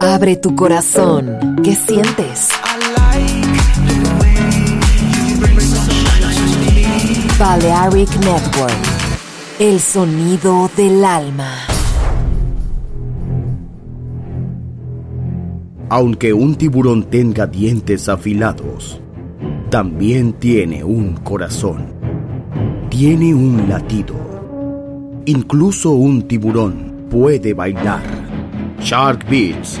Abre tu corazón. ¿Qué sientes? Balearic Network. El sonido del alma. Aunque un tiburón tenga dientes afilados, también tiene un corazón. Tiene un latido. Incluso un tiburón puede bailar. Shark Beats,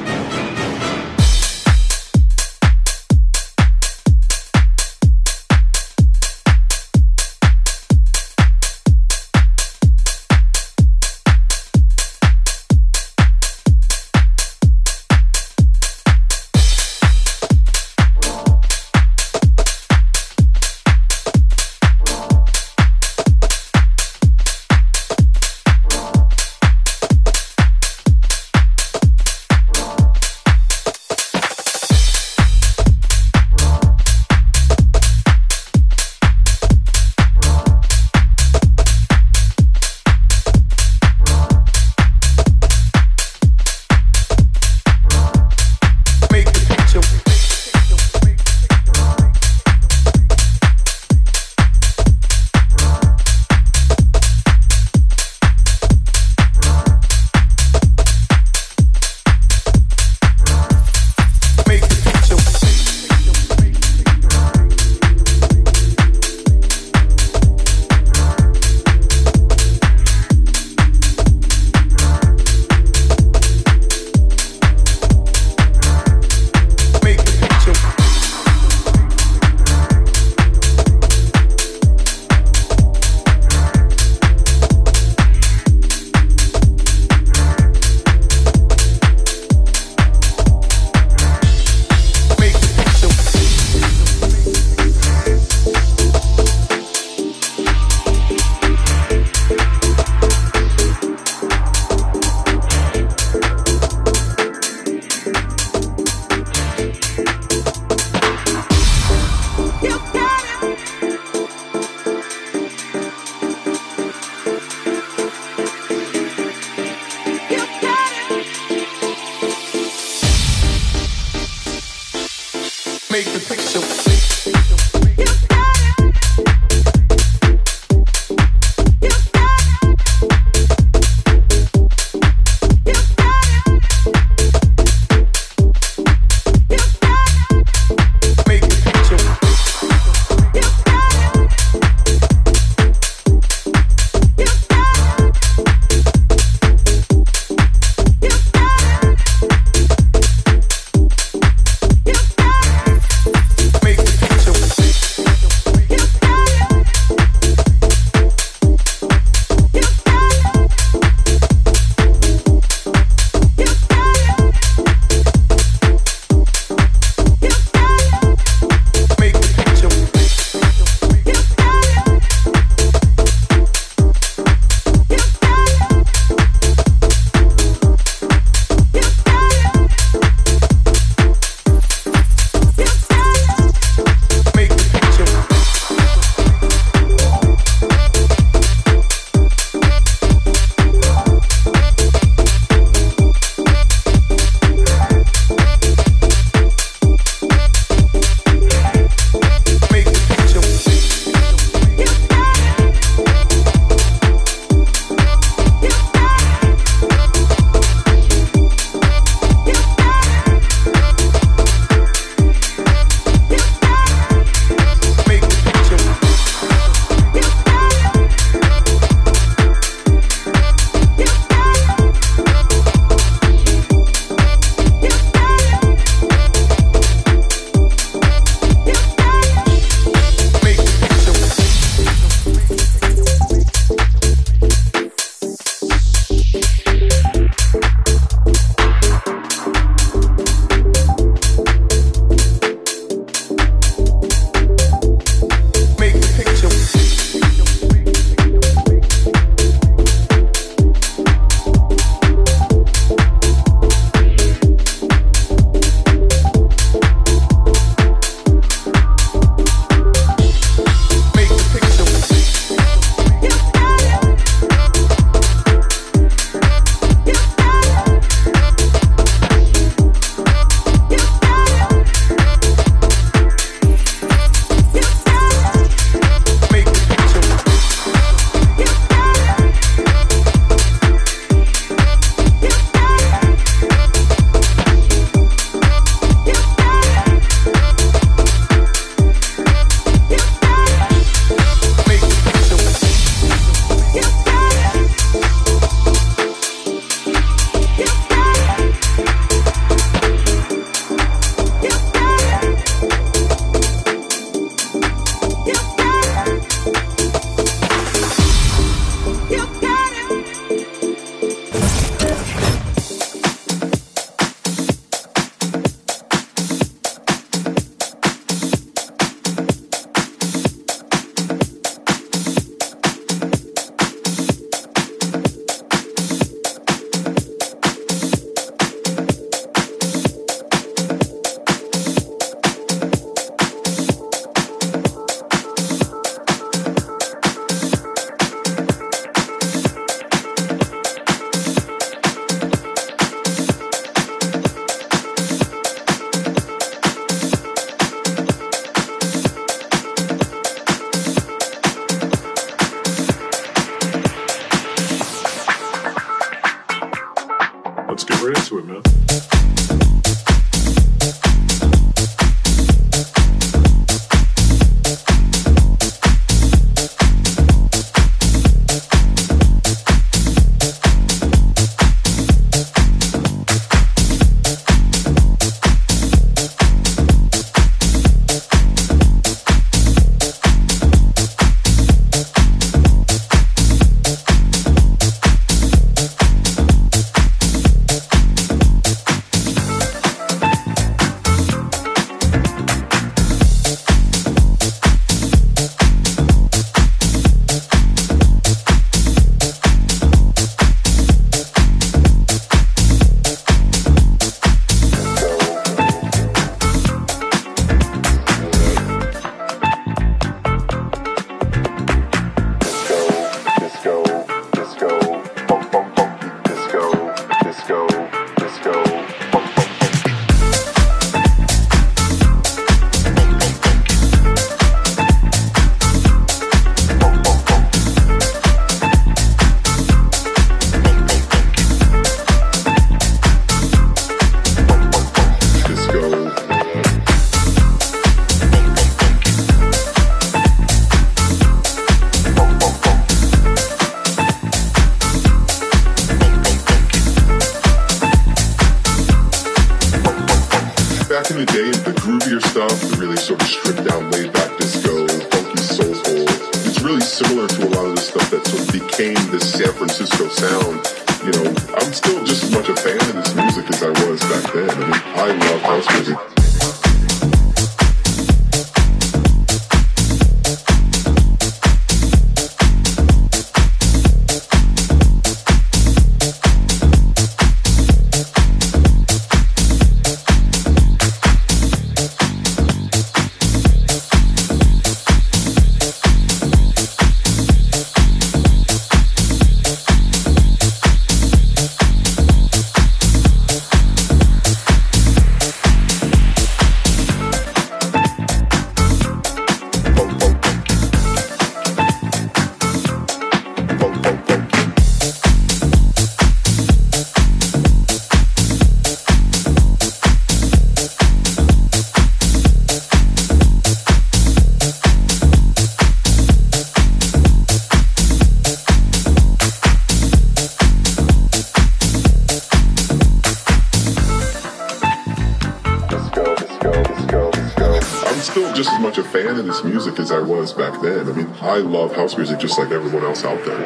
into this music as I was back then. I mean, I love house music just like everyone else out there.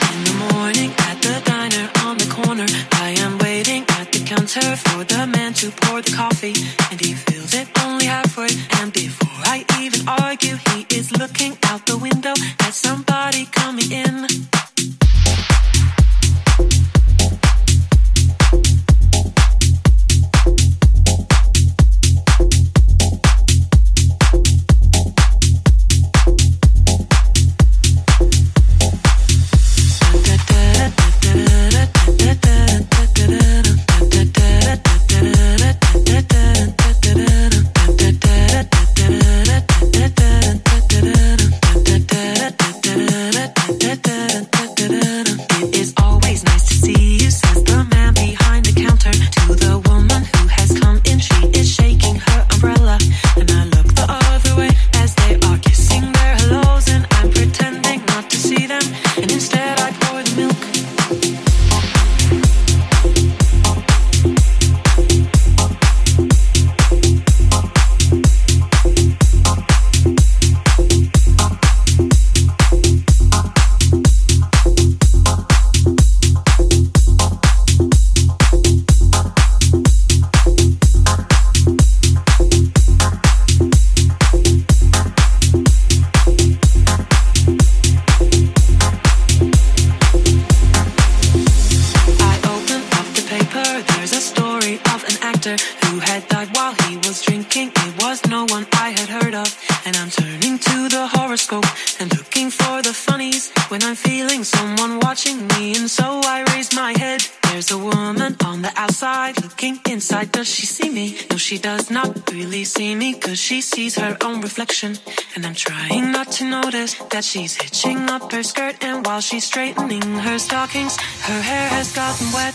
For coffee, and he fills it only halfway. And before I even argue, he is looking out the window at somebody she sees her own reflection. And I'm trying not to notice that she's hitching up her skirt. And while she's straightening her stockings, her hair has gotten wet.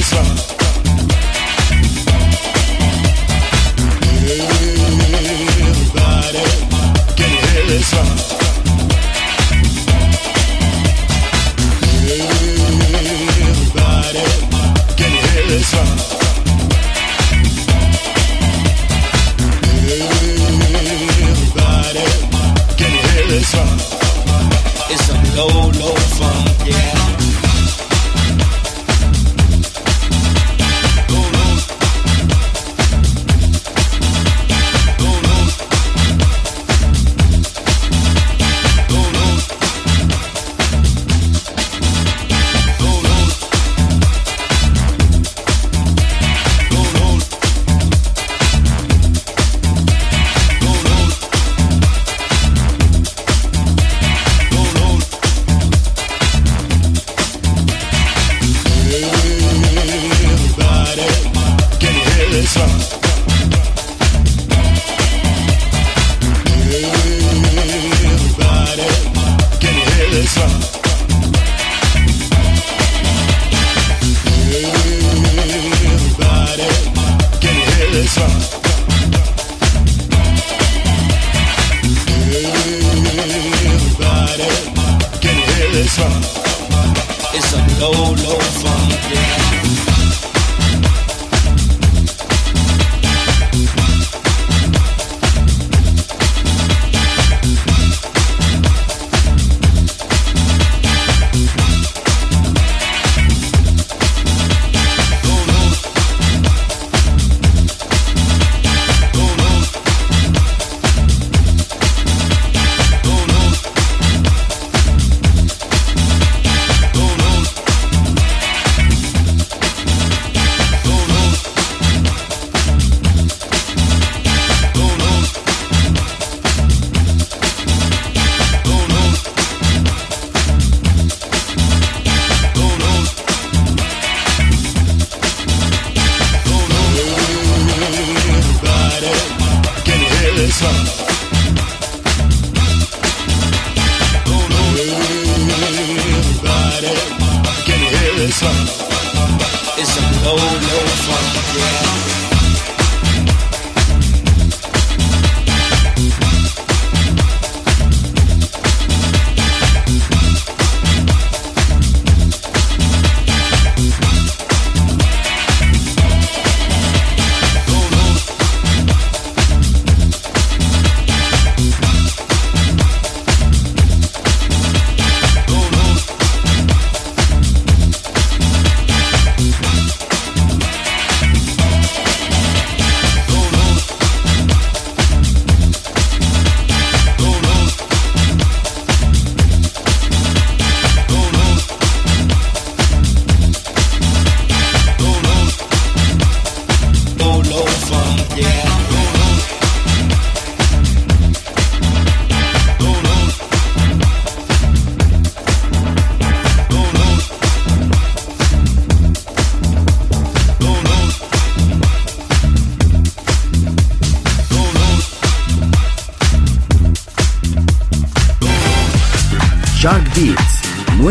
It's right.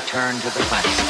return to the classics.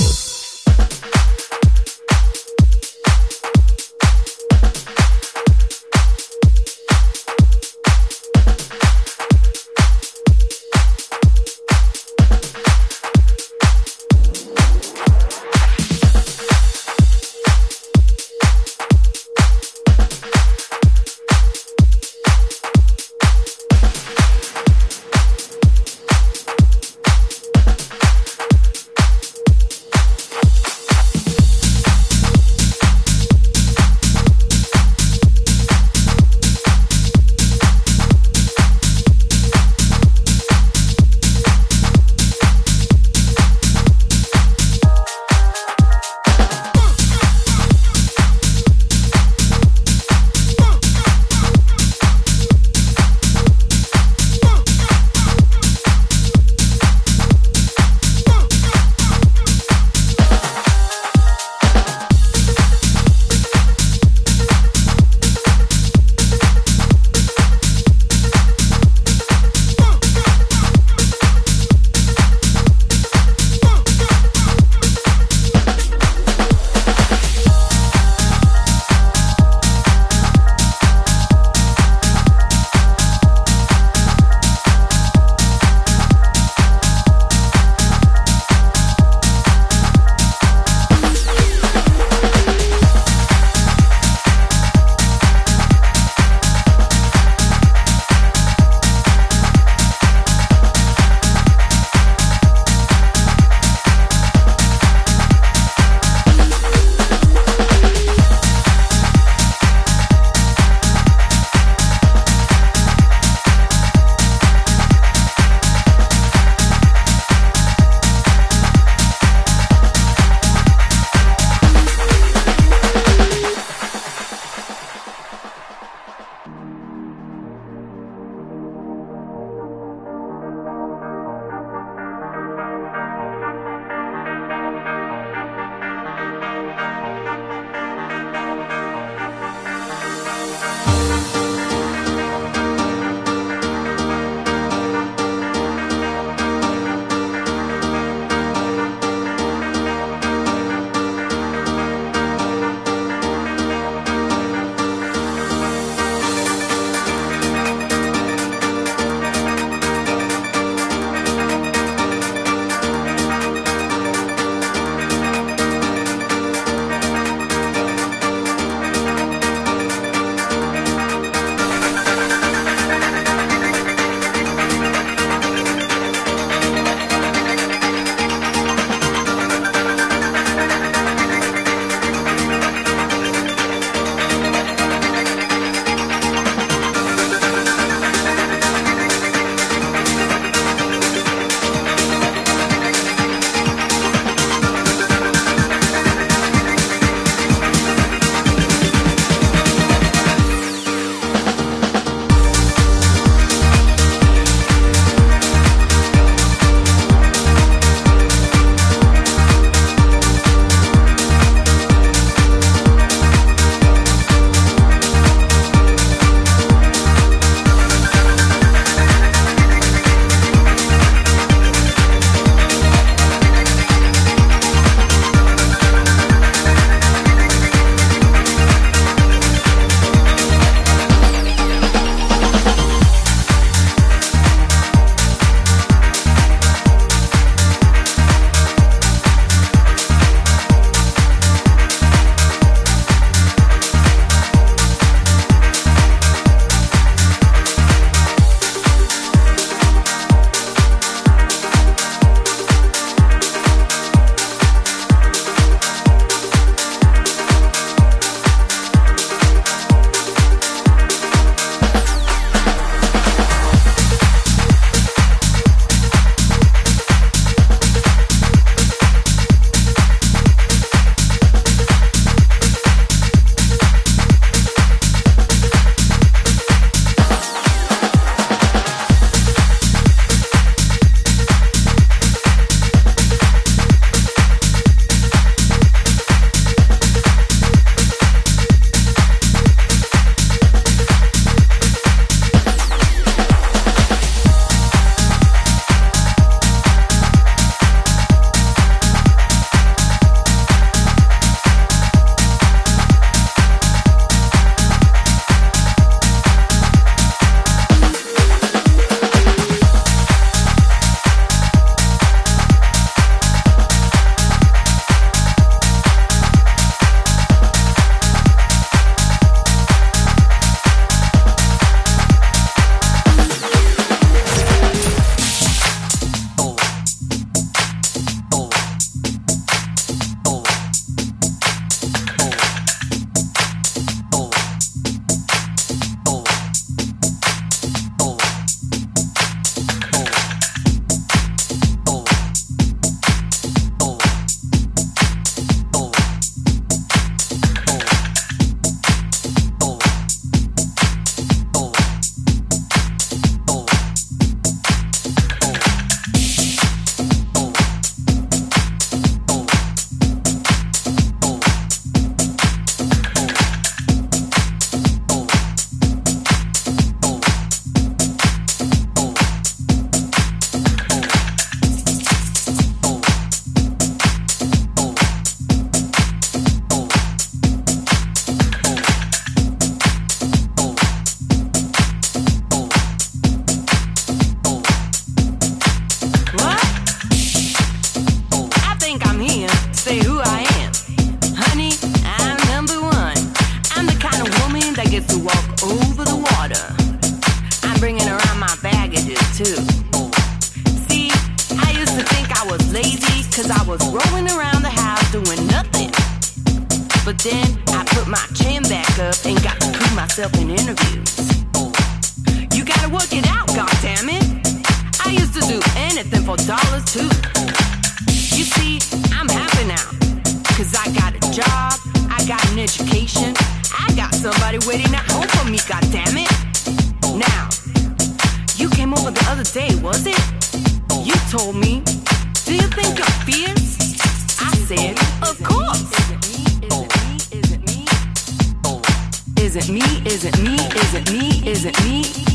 me, Is it me, Is it me, Is it me.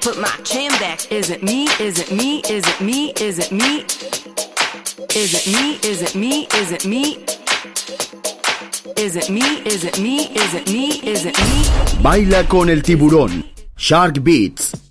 put my chin back. Is it me? Is it me? Is it me? Is it me? Is it me? Is it me? Is it me? Is it me? Is it me? Is it me? Is it me? Baila con el tiburón. Shark Beats.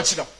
过去的